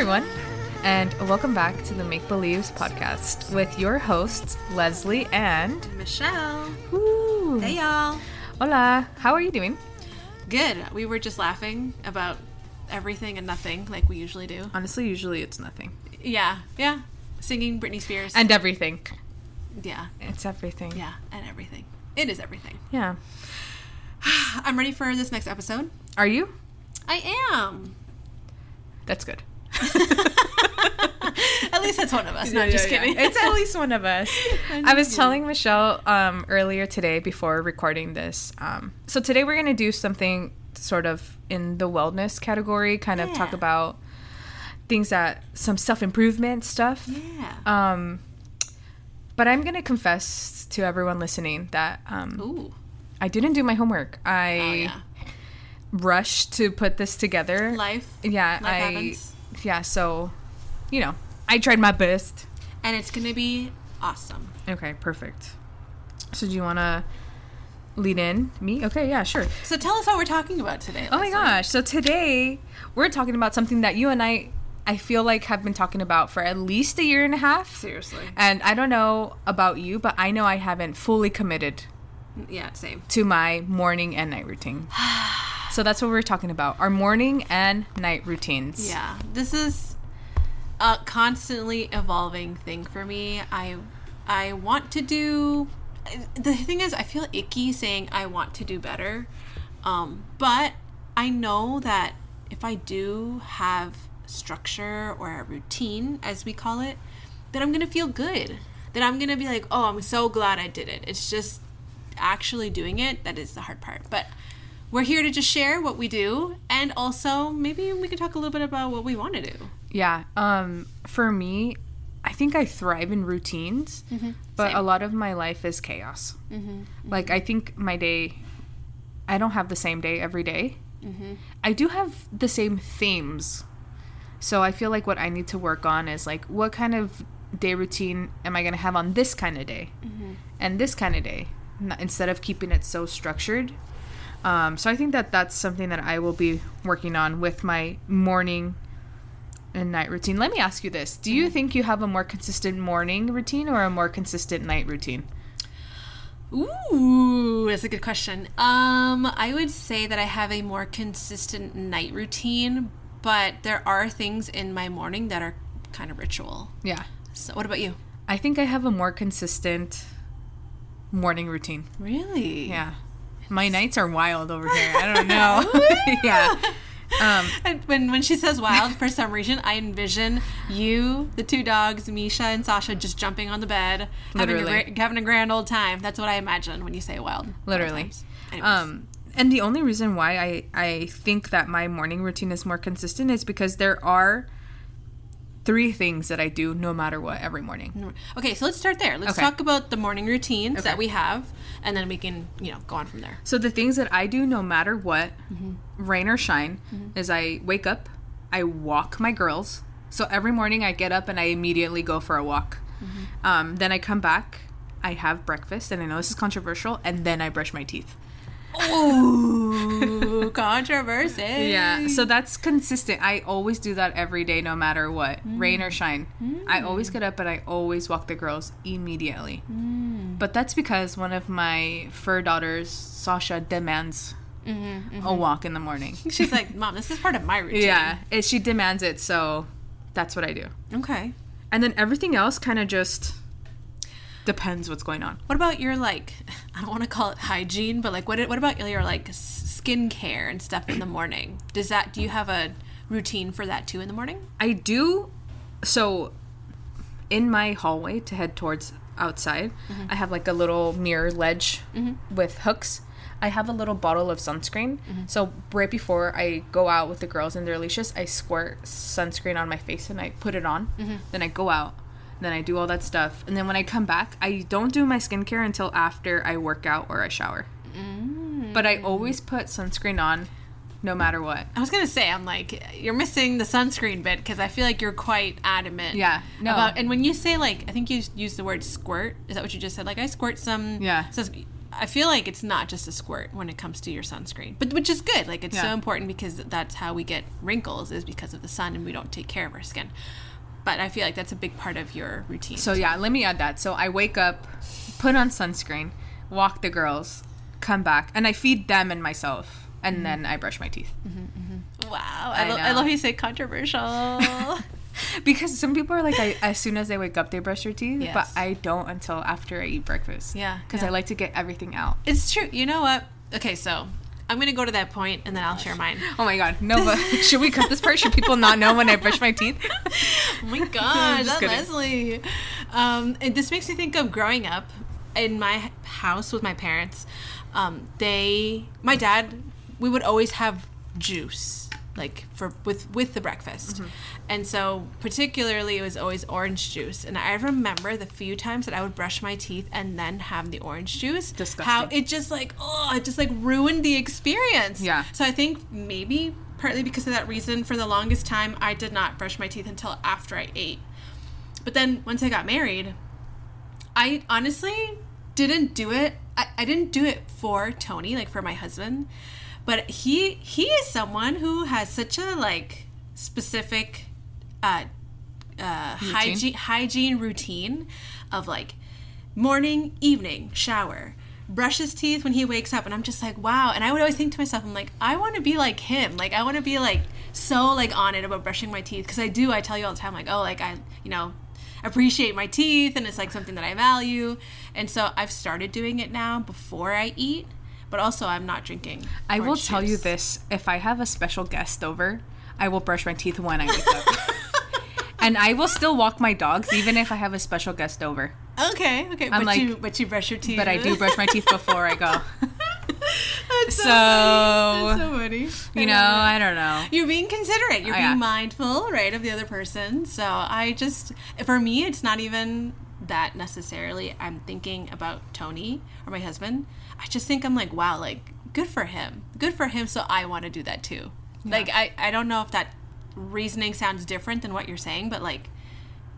everyone, and welcome back to the Make Believes podcast with your hosts, Leslie and. Michelle. Woo. Hey y'all. Hola. How are you doing? Good. We were just laughing about everything and nothing like we usually do. Honestly, usually it's nothing. Yeah. Yeah. Singing Britney Spears. And everything. yeah. It's everything. Yeah. And everything. It is everything. Yeah. I'm ready for this next episode. Are you? I am. That's good. At least that's one of us. No, just kidding. It's at least one of us. I was telling Michelle um, earlier today before recording this. Um, so today we're going to do something sort of in the wellness category, kind of talk about things that some self improvement stuff. yeah. Um, but I'm going to confess to everyone listening that um, Ooh. I didn't do my homework. I Oh yeah. rushed to put this together. Life. yeah, Life I happens. Yeah, so you know, I tried my best. And it's gonna be awesome. Okay, perfect. So do you want to lead in me? Okay, yeah, sure. So tell us what we're talking about today. Oh my gosh. So today we're talking about something that you and I I feel like have been talking about for at least a year and a half. Seriously. And I don't know about you, but I know I haven't fully committed Yeah. Same. to my morning and night routine. so that's what we're talking about. Our morning and night routines. Yeah, this is a constantly evolving thing for me. I I want to do the thing is I feel icky saying I want to do better. Um, but I know that if I do have structure or a routine as we call it, then I'm going to feel good. Then I'm going to be like, "Oh, I'm so glad I did it." It's just actually doing it that is the hard part. But we're here to just share what we do and also maybe we can talk a little bit about what we want to do. Yeah. Um for me, I think I thrive in routines, but Mm-hmm. Same. a lot of my life is chaos. Like I think my day I don't have the same day every day. Mm-hmm. I do have the same themes. So I feel like what I need to work on is like what kind of day routine am I going to have on this kind of day Mm-hmm. and this kind of day instead of keeping it so structured. Um, so I think that that's something that I will be working on with my morning and night routine. Let me ask you this: Do you Mm-hmm. think you have a more consistent morning routine or a more consistent night routine? Ooh, that's a good question. Um, I would say that I have a more consistent night routine, but there are things in my morning that are kind of ritual. Yeah, So, what about you? I think I have a more consistent morning routine. Really? Yeah, my nights are wild over here. I don't know. yeah. Um, And when when she says wild, for some reason, I envision you, the two dogs, Misha and Sasha, just jumping on the bed, having a, having a grand old time. That's what I imagine when you say wild. literally. Um, and the only reason why I, I think that my morning routine is more consistent is because there are three things that I do no matter what every morning. Okay, so let's start there. Let's Okay. talk about the morning routines Okay. that we have, and then we can, you know, go on from there. So the things that I do no matter what, Mm-hmm. rain or shine, is I wake up, I walk my girls. So every morning I get up and I immediately go for a walk. Mm-hmm. Um, then I come back, I have breakfast, and I know this is controversial, and then I brush my teeth. Ooh, controversy. Yeah, so that's consistent. I always do that every day, no matter what, rain or mm. shine. I always get up and I always walk the girls immediately. Mm. But that's because one of my fur daughters, Sasha, demands mm-hmm, mm-hmm. a walk in the morning. She's like, Mom, this is part of my routine. Yeah, it, she demands it, so that's what I do. Okay. And then everything else kind of just depends what's going on. What about your like? I don't want to call it hygiene, but like, what? What about your like skincare and stuff in the morning? Does that? Do you have a routine for that too in the morning? I do. So, in my hallway to head towards outside, mm-hmm. I have like a little mirror ledge mm-hmm. with hooks. I have a little bottle of sunscreen. Mm-hmm. So right before I go out with the girls and their leashes, I squirt sunscreen on my face and I put it on. Then I go out. Then I do all that stuff. And then when I come back, I don't do my skincare until after I work out or I shower. Mm. But I always put sunscreen on no matter what. I was gonna say, I'm like, you're missing the sunscreen bit because I feel like you're quite adamant. Yeah, no. About, and when you say like, I think you used the word squirt. Is that what you just said? Like, I squirt some. Yeah. Says, I feel like it's not just a squirt when it comes to your sunscreen, but which is good. Like it's so important because that's how we get wrinkles is because of the sun and we don't take care of our skin. But I feel like that's a big part of your routine. So yeah, let me add that. So I wake up, put on sunscreen, walk the girls, come back, and I feed them and myself, and mm-hmm. then I brush my teeth. Mm-hmm, mm-hmm. wow, I I, lo- I love you say controversial. Because some people are like, I, as soon as they wake up, they brush their teeth, but I don't until after I eat breakfast. Yeah, because yeah. I like to get everything out. it's true. You know what? Okay, so I'm gonna go to that point and then I'll share mine. Oh my god, Nova, should we cut this part? Should people not know when I brush my teeth? Oh my god, that kidding. Leslie. Um, and this makes me think of growing up in my house with my parents. Um, they, my dad, we would always have juice like for with with the breakfast, Mm-hmm. and so particularly it was always orange juice. And I remember the few times that I would brush my teeth and then have the orange juice. How it just like oh, it just like ruined the experience. Yeah. So I think maybe partly because of that reason, for the longest time, I did not brush my teeth until after I ate. But then once I got married, I honestly didn't do it. I, I didn't do it for Tony, like for my husband. But he he is someone who has such a like specific uh, uh, hygiene hygiene routine of like morning, evening, shower, brush his teeth when he wakes up, and I'm just like, wow. And I would always think to myself, I'm like, I want to be like him. Like I want to be like so like on it about brushing my teeth because I do. I tell you all the time, like, oh, like I, you know, appreciate my teeth, and it's like something that I value. And so I've started doing it now before I eat. But also, I'm not drinking. I will tell you this: if I have a special guest over, I will brush my teeth when I wake up. And I will still walk my dogs even if I have a special guest over. Okay, okay. I'm but like- you but you brush your teeth. But I do brush my teeth before I go. That's so, So, funny. That's so funny. You know, I don't know. You're being considerate. You're Oh, being yeah. mindful, right, of the other person. So I just, for me, it's not even that necessarily. I'm thinking about Tony or my husband. I just think I'm like, wow, like good for him. Good for him. So I want to do that too. Like I, I don't know if that reasoning sounds different than what you're saying, but like,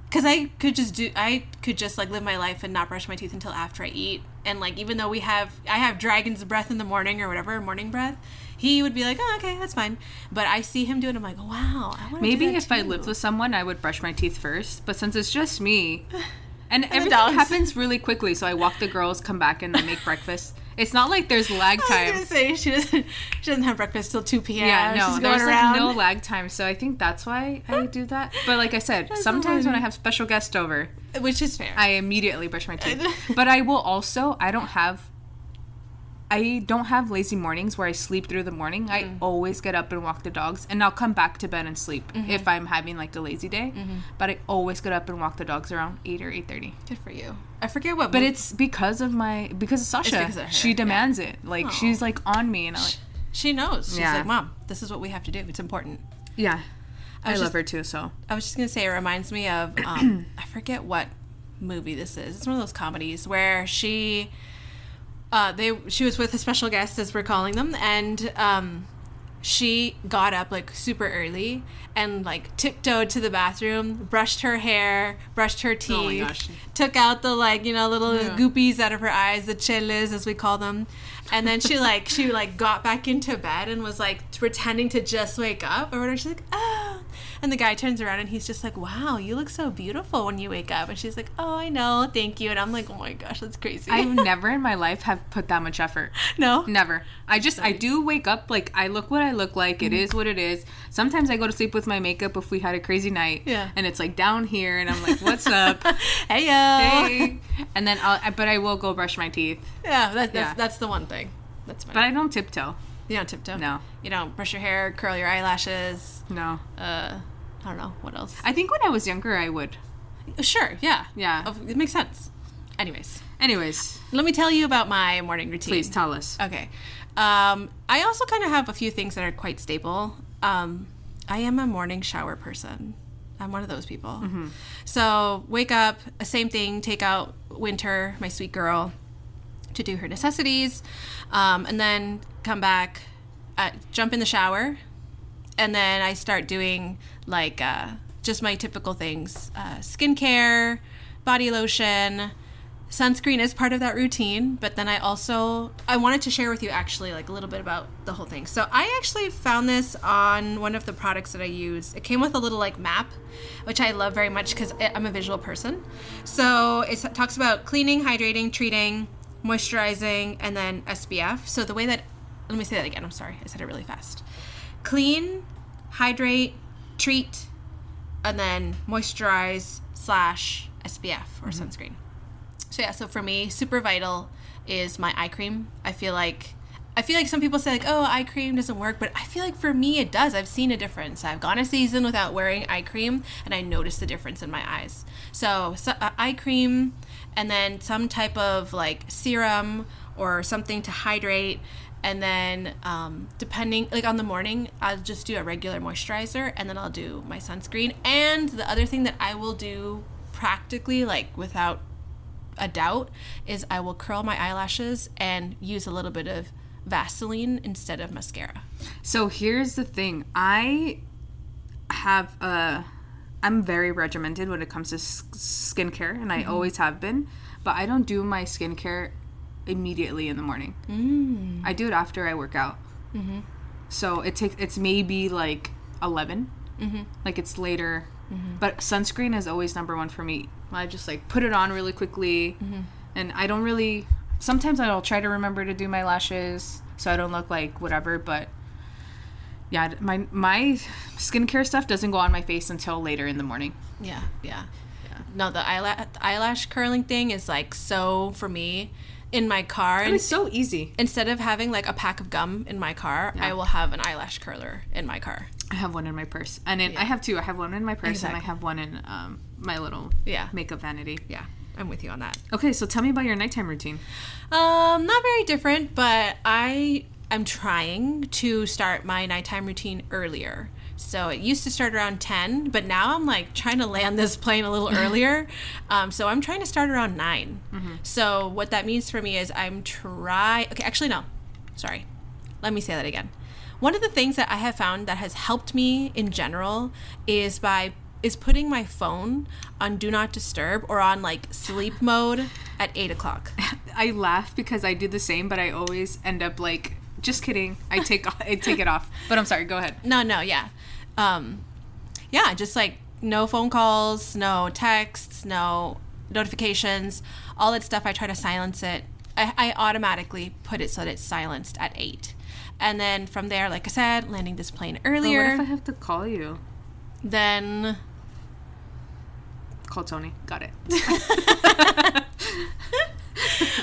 because I could just do, I could just like live my life and not brush my teeth until after I eat. And like, even though we have, I have dragon's breath in the morning or whatever, morning breath, he would be like, oh, okay, that's fine. But I see him do it. I'm like, wow. I wanna do Maybe if I lived with someone, I would brush my teeth first. But since it's just me, and everything happens really quickly, so I walk the girls, come back, and I make breakfast. It's not like there's lag time. I was gonna say she doesn't. She doesn't have breakfast till two p.m. Yeah, no, She's there's like no lag time, so I think that's why I do that. But like I said, That's sometimes when. I have special guests over, which is fair. I immediately brush my teeth. but I will also, I don't have, I don't have lazy mornings where I sleep through the morning. I Mm. always get up and walk the dogs, and I'll come back to bed and sleep Mm-hmm. if I'm having like a lazy day. But I always get up and walk the dogs around eight or eight thirty. Good for you. I forget what. But it's because of my because of Sasha. because of she yeah. demands it. Like Aw. she's like on me, and I like she knows. She's Yeah. like, mom, this is what we have to do. It's important. yeah. I, was love just- her too. So I was just gonna say it reminds me of um, I forget what movie this is. It's one of those comedies where she uh, they she was with a special guest as we're calling them, and um, she got up like super early and like tiptoed to the bathroom, brushed her hair, brushed her teeth, Oh my gosh. took out the like you know little Yeah. goopies out of her eyes, the chiles as we call them, and then she like she like got back into bed and was like pretending to just wake up or whatever. She's like, oh. And the guy turns around and he's just like, "Wow, you look so beautiful when you wake up." And she's like, "Oh, I know, thank you." And I'm like, "Oh my gosh, that's crazy." I've never in my life have put that much effort. no, Never. I just I do wake up like I look what I look like. Mm-hmm. It is what it is. Sometimes I go to sleep with my makeup if we had a crazy night. Yeah. And it's like down here, and I'm like, "What's up?" hey yo, hey. And then I'll, but I will go brush my teeth. yeah, that, that's Yeah. that's the one thing. That's fine. But I don't tiptoe. you don't tiptoe. No. you don't brush your hair, curl your eyelashes. No. Uh, I don't know what else. I think when I was younger, I would. Sure, yeah, Yeah. It makes sense. Anyways, Anyways, let me tell you about my morning routine. please tell us. Okay. Um, I also kind of have a few things that are quite staple. Um, I am a morning shower person. I'm one of those people. Mm-hmm. So wake up, same thing. Take out Winter, my sweet girl, to do her necessities, um, and then come back, uh, jump in the shower, and then I start doing like uh, just my typical things: uh, skincare, body lotion, sunscreen is part of that routine but then i also i wanted to share with you actually like a little bit about the whole thing. So i actually found this on one of the products that i use. It came with a little like map which i love very much because i'm a visual person. So it talks about cleaning hydrating treating moisturizing and then spf so the way that let me say that again i'm sorry i said it really fast. Clean hydrate treat and then moisturize slash spf or sunscreen so yeah, so for me, super vital is my eye cream. I feel like I feel like some people say like, "Oh, eye cream doesn't work," but I feel like for me it does. I've seen a difference. I've gone a season without wearing eye cream, and I noticed the difference in my eyes. So, so uh, eye cream, and then some type of like serum or something to hydrate, and then um, depending like on the morning, I'll just do a regular moisturizer, and then I'll do my sunscreen. And the other thing that I will do practically like without a doubt is I will curl my eyelashes and use a little bit of Vaseline instead of mascara. So here's the thing. I have a I'm very regimented when it comes to s- skincare and I always have been, but I don't do my skincare immediately in the morning. Mm. I do it after I work out. Mm-hmm. So it takes it's maybe like 11. Mm-hmm. Like it's later. Mm-hmm. But sunscreen is always number one for me. I just like put it on really quickly, and I don't really. Sometimes I'll try to remember to do my lashes so I don't look like whatever. But yeah, my my skincare stuff doesn't go on my face until later in the morning. Yeah, yeah. yeah. No, the eyelash, eyelash curling thing is like so for me in my car. It's so easy. Instead of having like a pack of gum in my car, I will have an eyelash curler in my car. I have one in my purse, and in, I have two. I have one in my purse, and I have one in um, my little Yeah. makeup vanity. Yeah, I'm with you on that. Okay, so tell me about your nighttime routine. Um, not very different, but I am trying to start my nighttime routine earlier. So it used to start around 10, but now I'm like trying to land this plane a little earlier. Um, so I'm trying to start around 9. So what that means for me is I'm try Okay, actually no. Sorry. Let me say that again. One of the things that I have found that has helped me in general is by is putting my phone on do not disturb or on like sleep mode at eight o'clock. I laugh because I do the same, but I always end up like, just kidding. I take I take it off. But I'm sorry. Go ahead. No, no, yeah. Um, yeah, just like no phone calls, no texts, no notifications, all that stuff. I try to silence it. I, I automatically put it so that it's silenced at eight. And then from there, like I said, landing this plane But what earlier, if I have to call you? then Call Tony. Got it.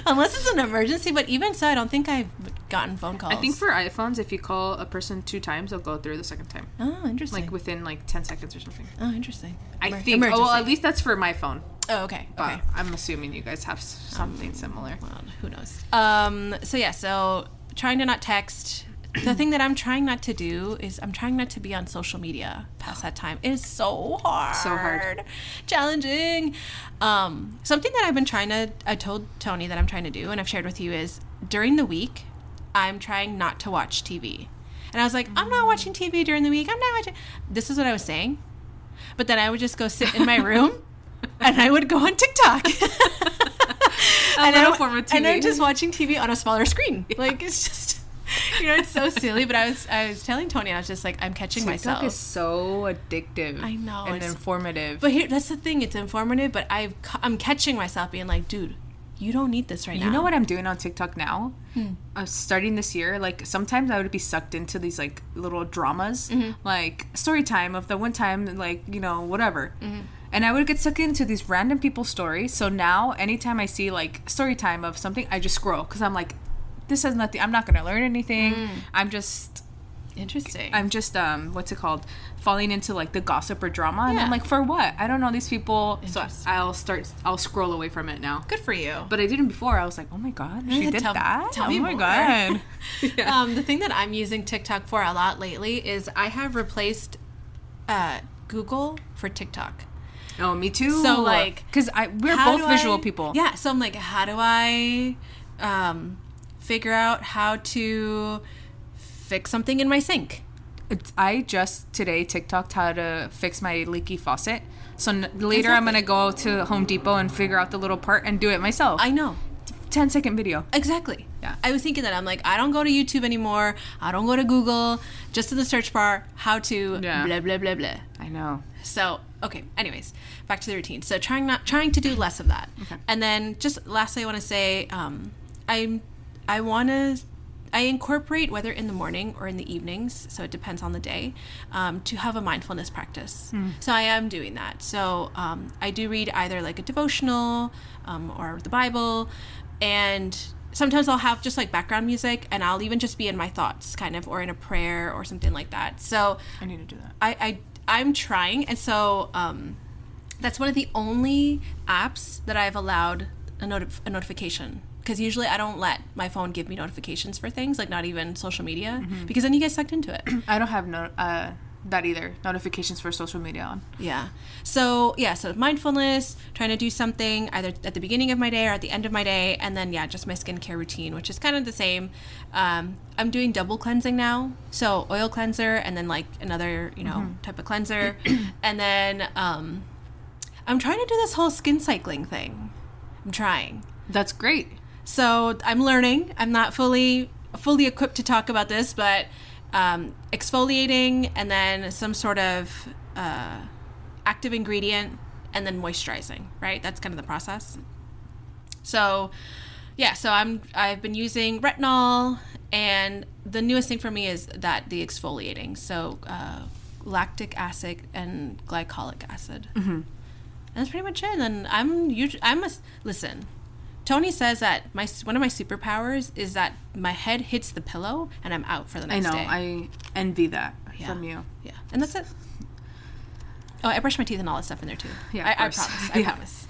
unless it's an emergency, but even so, I don't think I've gotten phone calls. I think for iPhones, if you call a person two times, they'll go through the second time, oh, interesting. like within like ten seconds or something. oh, interesting. I Emer- think. Oh, well, at least that's for my phone. Oh, okay. But Okay. I'm assuming you guys have something similar. Well, who knows? Um, so yeah, so trying to not text. The thing that I'm trying not to do is I'm trying not to be on social media past that time. It is so hard. So hard. Challenging. Um, something that I've been trying to I told Tony that I'm trying to do and I've shared with you is during the week, I'm trying not to watch TV. And I was like, I'm not watching TV during the week. I'm not watching this is what I was saying. But then I would just go sit in my room and I would go on TikTok. and I, form of And I'm just watching TV on a smaller screen. Like it's just, you know, it's so silly. But I was, I was telling Tony, I was just like, I'm catching TikTok myself. is so addictive. I know, and informative. but here, that's the thing. It's informative, but I've, I'm catching myself being like, dude, you don't need this right now. You know what I'm doing on TikTok now? Hmm. Uh, starting this year, like sometimes I would be sucked into these like little dramas, Mm-hmm. like story time of the one time, like you know whatever, Mm-hmm. and I would get sucked into these random people's stories. So now, anytime I see like story time of something, I just scroll because I'm like, this has nothing. I'm not gonna learn anything. Mm. I'm just, Interesting. I'm just um, what's it called? Falling into like the gossip or drama, and I'm like, for what? I don't know these people, so I'll start. I'll scroll away from it now. Good for you. But I didn't before. I was like, oh my god, she Yeah, did tell- that. tell oh me my more. god. yeah. um, the thing that I'm using TikTok for a lot lately is I have replaced uh, Google for TikTok. oh, me too. So, like, because I we're both visual I- people. Yeah, so I'm like, how do I um, figure out how to fix something in my sink? It's, I just today TikToked how to fix my leaky faucet. So n- later I'm gonna go to Home Depot and figure out the little part and do it myself. I know. 10 second video. Exactly. Yeah. I was thinking that I'm like, I don't go to YouTube anymore. I don't go to Google. Just in the search bar, how to Yeah. blah blah blah blah. I know. So okay. Anyways, back to the routine. So trying not trying to do less of that. Okay. And then just lastly, I want to say, um, I'm I want to. I incorporate whether in the morning or in the evenings, so it depends on the day, um, to have a mindfulness practice. So I am doing that. So um, I do read either like a devotional um, or the Bible, and sometimes I'll have just like background music, and I'll even just be in my thoughts, kind of, or in a prayer or something like that. So I need to do that. I, I I'm trying, and so um, that's one of the only apps that I've allowed a, notif- a notification. Because usually I don't let my phone give me notifications for things, like not even social media, because then you get sucked into it. I don't have no uh that either. Notifications for social media on. yeah. So yeah, so mindfulness, trying to do something either at the beginning of my day or at the end of my day, and then yeah, just my skincare routine, which is kind of the same. Um, I'm doing double cleansing now, so oil cleanser and then like another you know type of cleanser, and then um, I'm trying to do this whole skin cycling thing. I'm trying. That's great. So I'm learning. I'm not fully fully equipped to talk about this, but um, exfoliating and then some sort of uh, active ingredient and then moisturizing. Right, that's kind of the process. So yeah, so I'm I've been using retinol, and the newest thing for me is that the exfoliating. So uh, lactic acid and glycolic acid. Mm-hmm. And that's pretty much it. And I'm usually I'm a listen. Tony says that my one of my superpowers is that my head hits the pillow and I'm out for the next day. I know. day. I envy that Yeah. from you. yeah, and that's it. Oh, I brush my teeth and all that stuff in there too. Yeah, I, I promise. I Yeah. promise.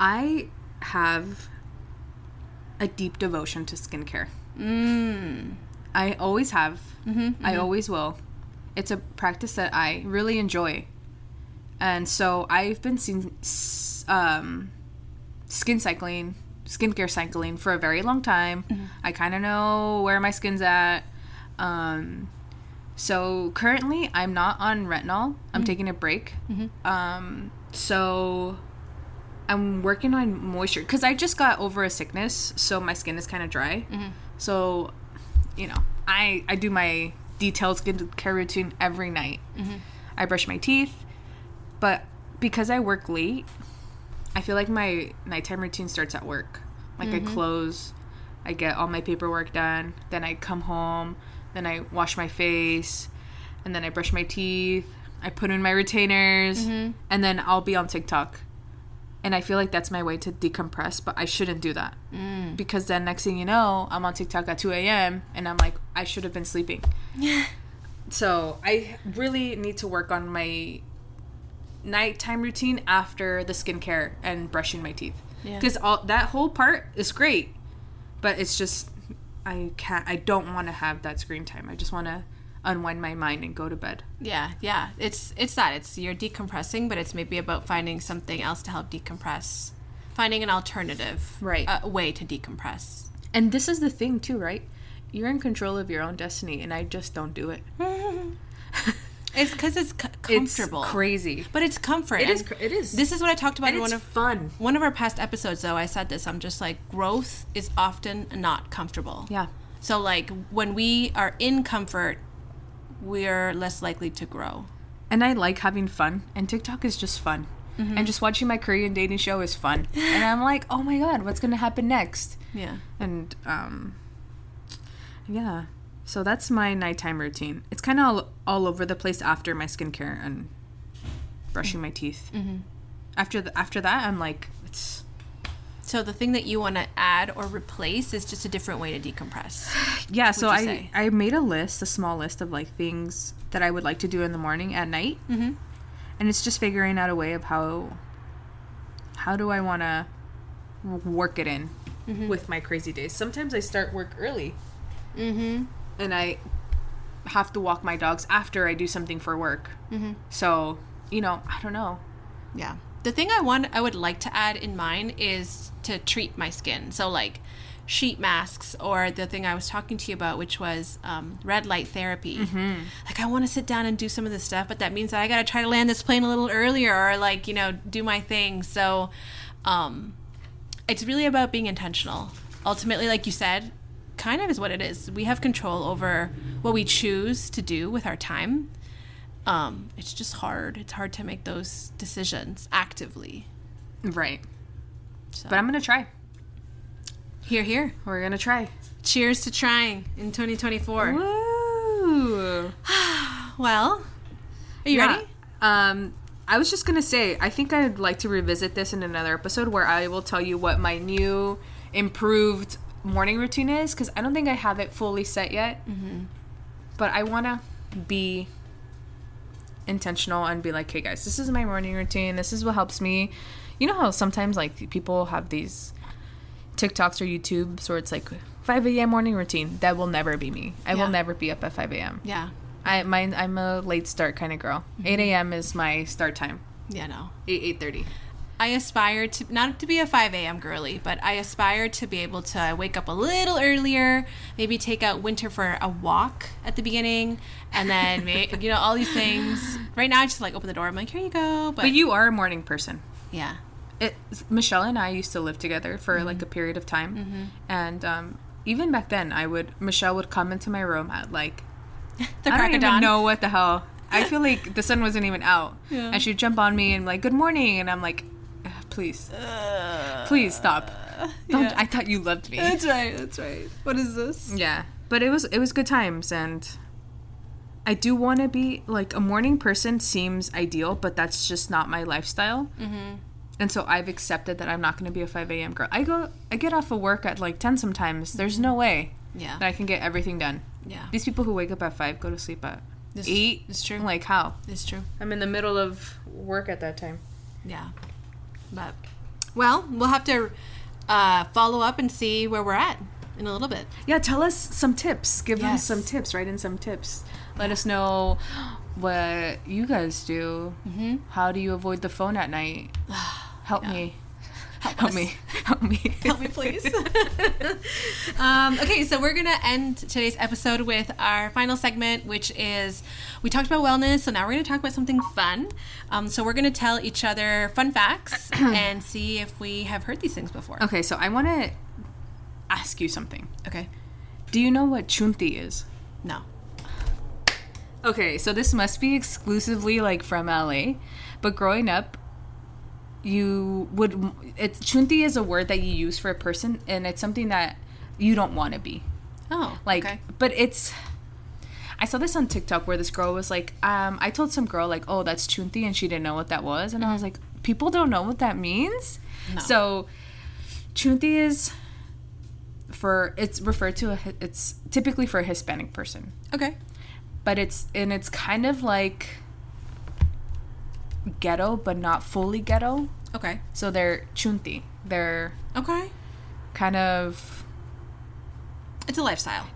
I have a deep devotion to skincare. Mm. I always have. Mm-hmm, I always will. It's a practice that I really enjoy. And so I've been seeing um, skin cycling, skincare cycling for a very long time. Mm-hmm. I kind of know where my skin's at. Um, so currently, I'm not on retinol. I'm taking a break. Um, so I'm working on moisture because I just got over a sickness, so my skin is kind of dry. So, you know, I I do my detailed skincare routine every night. I brush my teeth, but because I work late, I feel like my nighttime routine starts at work. Like I mm-hmm. close, I get all my paperwork done, then I come home, then I wash my face, and then I brush my teeth. I put in my retainers, mm-hmm. and then I'll be on TikTok. And I feel like that's my way to decompress, but I shouldn't do that. Mm. Because then next thing you know, I'm on TikTok at 2 a.m. and I'm like, I should have been sleeping. so I really need to work on my nighttime routine after the skincare and brushing my teeth. Yeah. Because all that whole part is great, but it's just I can't. I don't want to have that screen time. I just want to unwind my mind and go to bed. Yeah, yeah. It's it's that. It's you're decompressing, but it's maybe about finding something else to help decompress. Finding an alternative Right. uh, way to decompress. And this is the thing too, right? You're in control of your own destiny, and I just don't do it. It's because it's c- It's comfortable. crazy. But it's comfort. It is. Cr- it is. This is what I talked about And in one of fun. one of our past episodes. Though I said this, I'm just like growth is often not comfortable. Yeah. So like when we are in comfort, we're less likely to grow. And I like having fun, and TikTok is just fun. And just watching my Korean dating show is fun. and I'm like, oh my god, what's gonna happen next? Yeah. And um, yeah. So that's my nighttime routine. It's kind of all, all over the place after my skincare and brushing my teeth. Mm-hmm. After the, after that, I'm like, it's So the thing that you want to add or replace is just a different way to decompress. yeah. So I say? I made a list, a small list of like things that I would like to do in the morning at night, Mm-hmm. and it's just figuring out a way of how how do I want to work it in with my crazy days. Sometimes I start work early, Mm-hmm. And I have to walk my dogs after I do something for work. Mm-hmm. So you know, I don't know. Yeah. The thing I want I would like to add in mine is to treat my skin. So like sheet masks or the thing I was talking to you about, which was um, red light therapy. Mm-hmm. Like, I want to sit down and do some of this stuff, but that means that I got to try to land this plane a little earlier or, like, you know, do my thing. So, um, it's really about being intentional. Ultimately, like you said, kind of is what it is. We have control over what we choose to do with our time. Um, it's just hard. It's hard to make those decisions actively. Right. So. But I'm gonna try. Here, here. We're gonna try. Cheers to trying in 2024. Woo! Well, are you Yeah. ready? Um, I was just gonna say, I think I'd like to revisit this in another episode where I will tell you what my new, improved morning routine is because I don't think I have it fully set yet. Mm-hmm. But I wanna be intentional and be like, hey guys, this is my morning routine. This is what helps me. You know how sometimes like people have these TikToks or YouTubes where it's like 5 a.m. morning routine. That will never be me. I Yeah. will never be up at 5 a.m. Yeah. I mine I'm a late start kind of girl. 8 a.m. is my start time. Yeah, no. 8 8:30. I aspire to not to be a 5 a.m. girly, but I aspire to be able to wake up a little earlier, maybe take out Winter for a walk at the beginning, and then you know all these things. Right now, I just like open the door. I'm like, here you go. But, But you are a morning person. yeah, It, Michelle and I used to live together for like a period of time, and um, even back then, I would Michelle would come into my room at like the I crack don't even know what the hell. I feel like the sun wasn't even out, Yeah. and she'd jump on me and like good morning, and I'm like, "Ugh, please, please stop. Don't. yeah. I thought you loved me. That's right. That's right. What is this? Yeah, but it was it was good times, and I do want to be like a morning person. Seems ideal, but that's just not my lifestyle. Mm-hmm. And so I've accepted that I'm not going to be a 5 a.m. girl. I go, I get off of work at like 10 sometimes. There's no way Yeah. that I can get everything done. Yeah. These people who wake up at five go to sleep at This is- eight. it's true. Like how? It's true. I'm in the middle of work at that time. Yeah. But well, we'll have to uh, follow up and see where we're at in a little bit. Yeah, tell us some tips. Give Yes. us some tips. Write in some tips. Let us know what you guys do. Mm-hmm. How do you avoid the phone at night? Help me. Help, us. me. Help me. Help me, please. um, okay, so we're gonna end today's episode with our final segment, which is we talked about wellness, so now we're gonna talk about something fun. Um, so we're gonna tell each other fun facts and see if we have heard these things before. okay, so I want to ask you something. Okay. Do you know what chunti is? No. Okay, so this must be exclusively like from LA, but growing up, you would it's chunti is a word that you use for a person, and it's something that you don't want to be. Oh. Like, okay. but it's. I saw this on TikTok where this girl was like, um, I told some girl like, oh, that's chunti, and she didn't know what that was, and I was like, people don't know what that means. No. So, chunti is for it's referred to a, it's typically for a Hispanic person, Okay. but it's and it's kind of like ghetto, but not fully ghetto. Okay. So they're chunti. They're Okay. kind of. It's a lifestyle.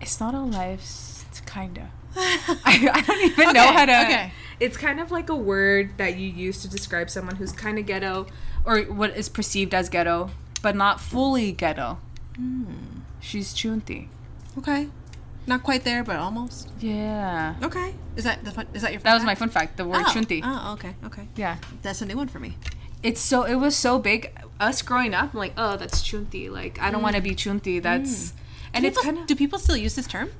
It's not a life. It's kinda. I, I don't even know how to. okay. It's kind of like a word that you use to describe someone who's kind of ghetto, or what is perceived as ghetto, but not fully ghetto. Hmm. She's chunti. Okay. Not quite there, but almost. Yeah. Okay. Is that the fun? Is that your? That was my fun fact. The word oh. chunti. Oh, okay. Okay. Yeah. That's a new one for me. It's so it was so big. Us growing up, I'm like, oh, that's chunti. Like I don't want to be chunti. That's and it's Mm. Kind of do people still use this term?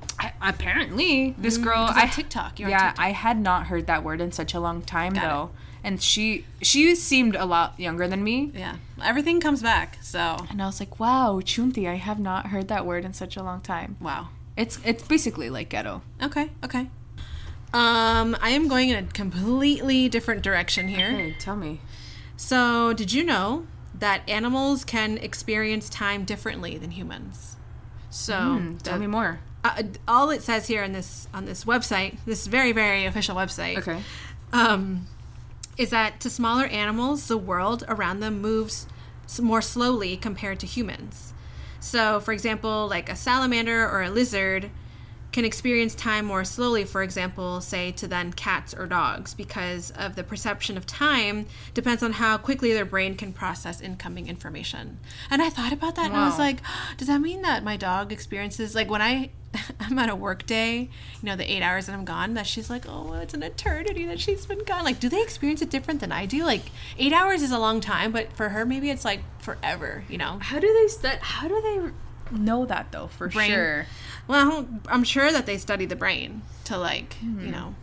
apparently this girl. Mm, 'cause I TikTok, yeah, TikTok. I had not heard that word in such a long time Got it. though, and she she seemed a lot younger than me. Yeah. Everything comes back. So And I was like, wow, chunti. I have not heard that word in such a long time. wow. It's it's basically like ghetto. Okay. Okay. Um, I am going in a completely different direction here. Hey, tell me. So, did you know that animals can experience time differently than humans? So, Hmm, tell the- me more. uh, all it says here on this on this website, this very very official website, Okay. um, is that to smaller animals, the world around them moves more slowly compared to humans. So, for example, like a salamander or a lizard, can experience time more slowly, for example, say to then cats or dogs, because of the perception of time depends on how quickly their brain can process incoming information. And I thought about that and I was like, does that mean that my dog experiences, like when I. I'm on a work day, you know, the eight hours that I'm gone, that she's like, oh, it's an eternity that she's been gone. Like, do they experience it different than I do? Like, eight hours is a long time, but for her, maybe it's like forever, you know? How do they stu- How do they know that though? For Brain. sure. Well, I'm sure that they study the brain to, like, you hmm. know,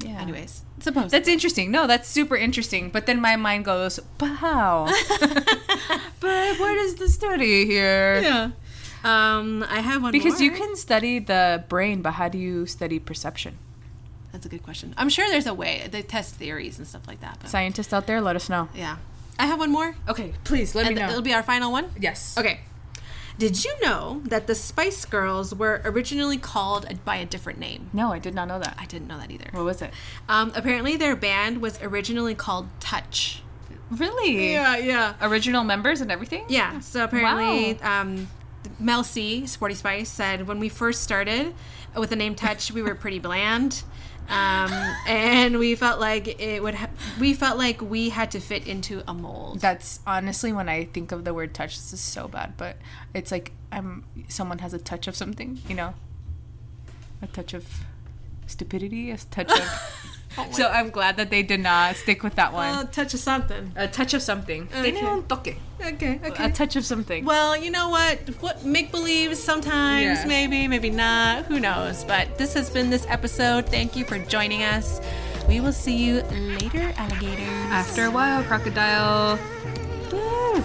Yeah. anyways, suppose. That's interesting. No, that's super interesting. But then my mind goes, but how? but what is the study here? yeah. Um, I have one Because you can study the brain, but how do you study perception? That's a good question. I'm sure there's a way. They test theories and stuff like that. But Scientists out there, let us know. yeah. I have one more. Okay, please let And me know. it'll be our final one. yes. Okay. Did you know that the Spice Girls were originally called by a different name? No, I did not know that. I didn't know that either. What was it? Um, apparently, their band was originally called Touch. Really? yeah. Yeah. Original members and everything? Yeah. So apparently, um, Mel C, Sporty Spice, said when we first started with the name Touch, we were pretty bland. Um, and we felt like it would. Ha- we felt like we had to fit into a mold. That's honestly when I think of the word touch, this is so bad, but it's like I'm someone has a touch of something, you know? A touch of stupidity, a touch of So I'm glad that they did not stick with that one. A touch of something. a touch of something. Okay. Tiene un toque. Okay. A touch of something. Well, you know what? What make believe sometimes, Yeah. maybe, maybe not. Who knows? But this has been this episode. Thank you for joining us. We will see you later, alligators. After a while, crocodile. Woo.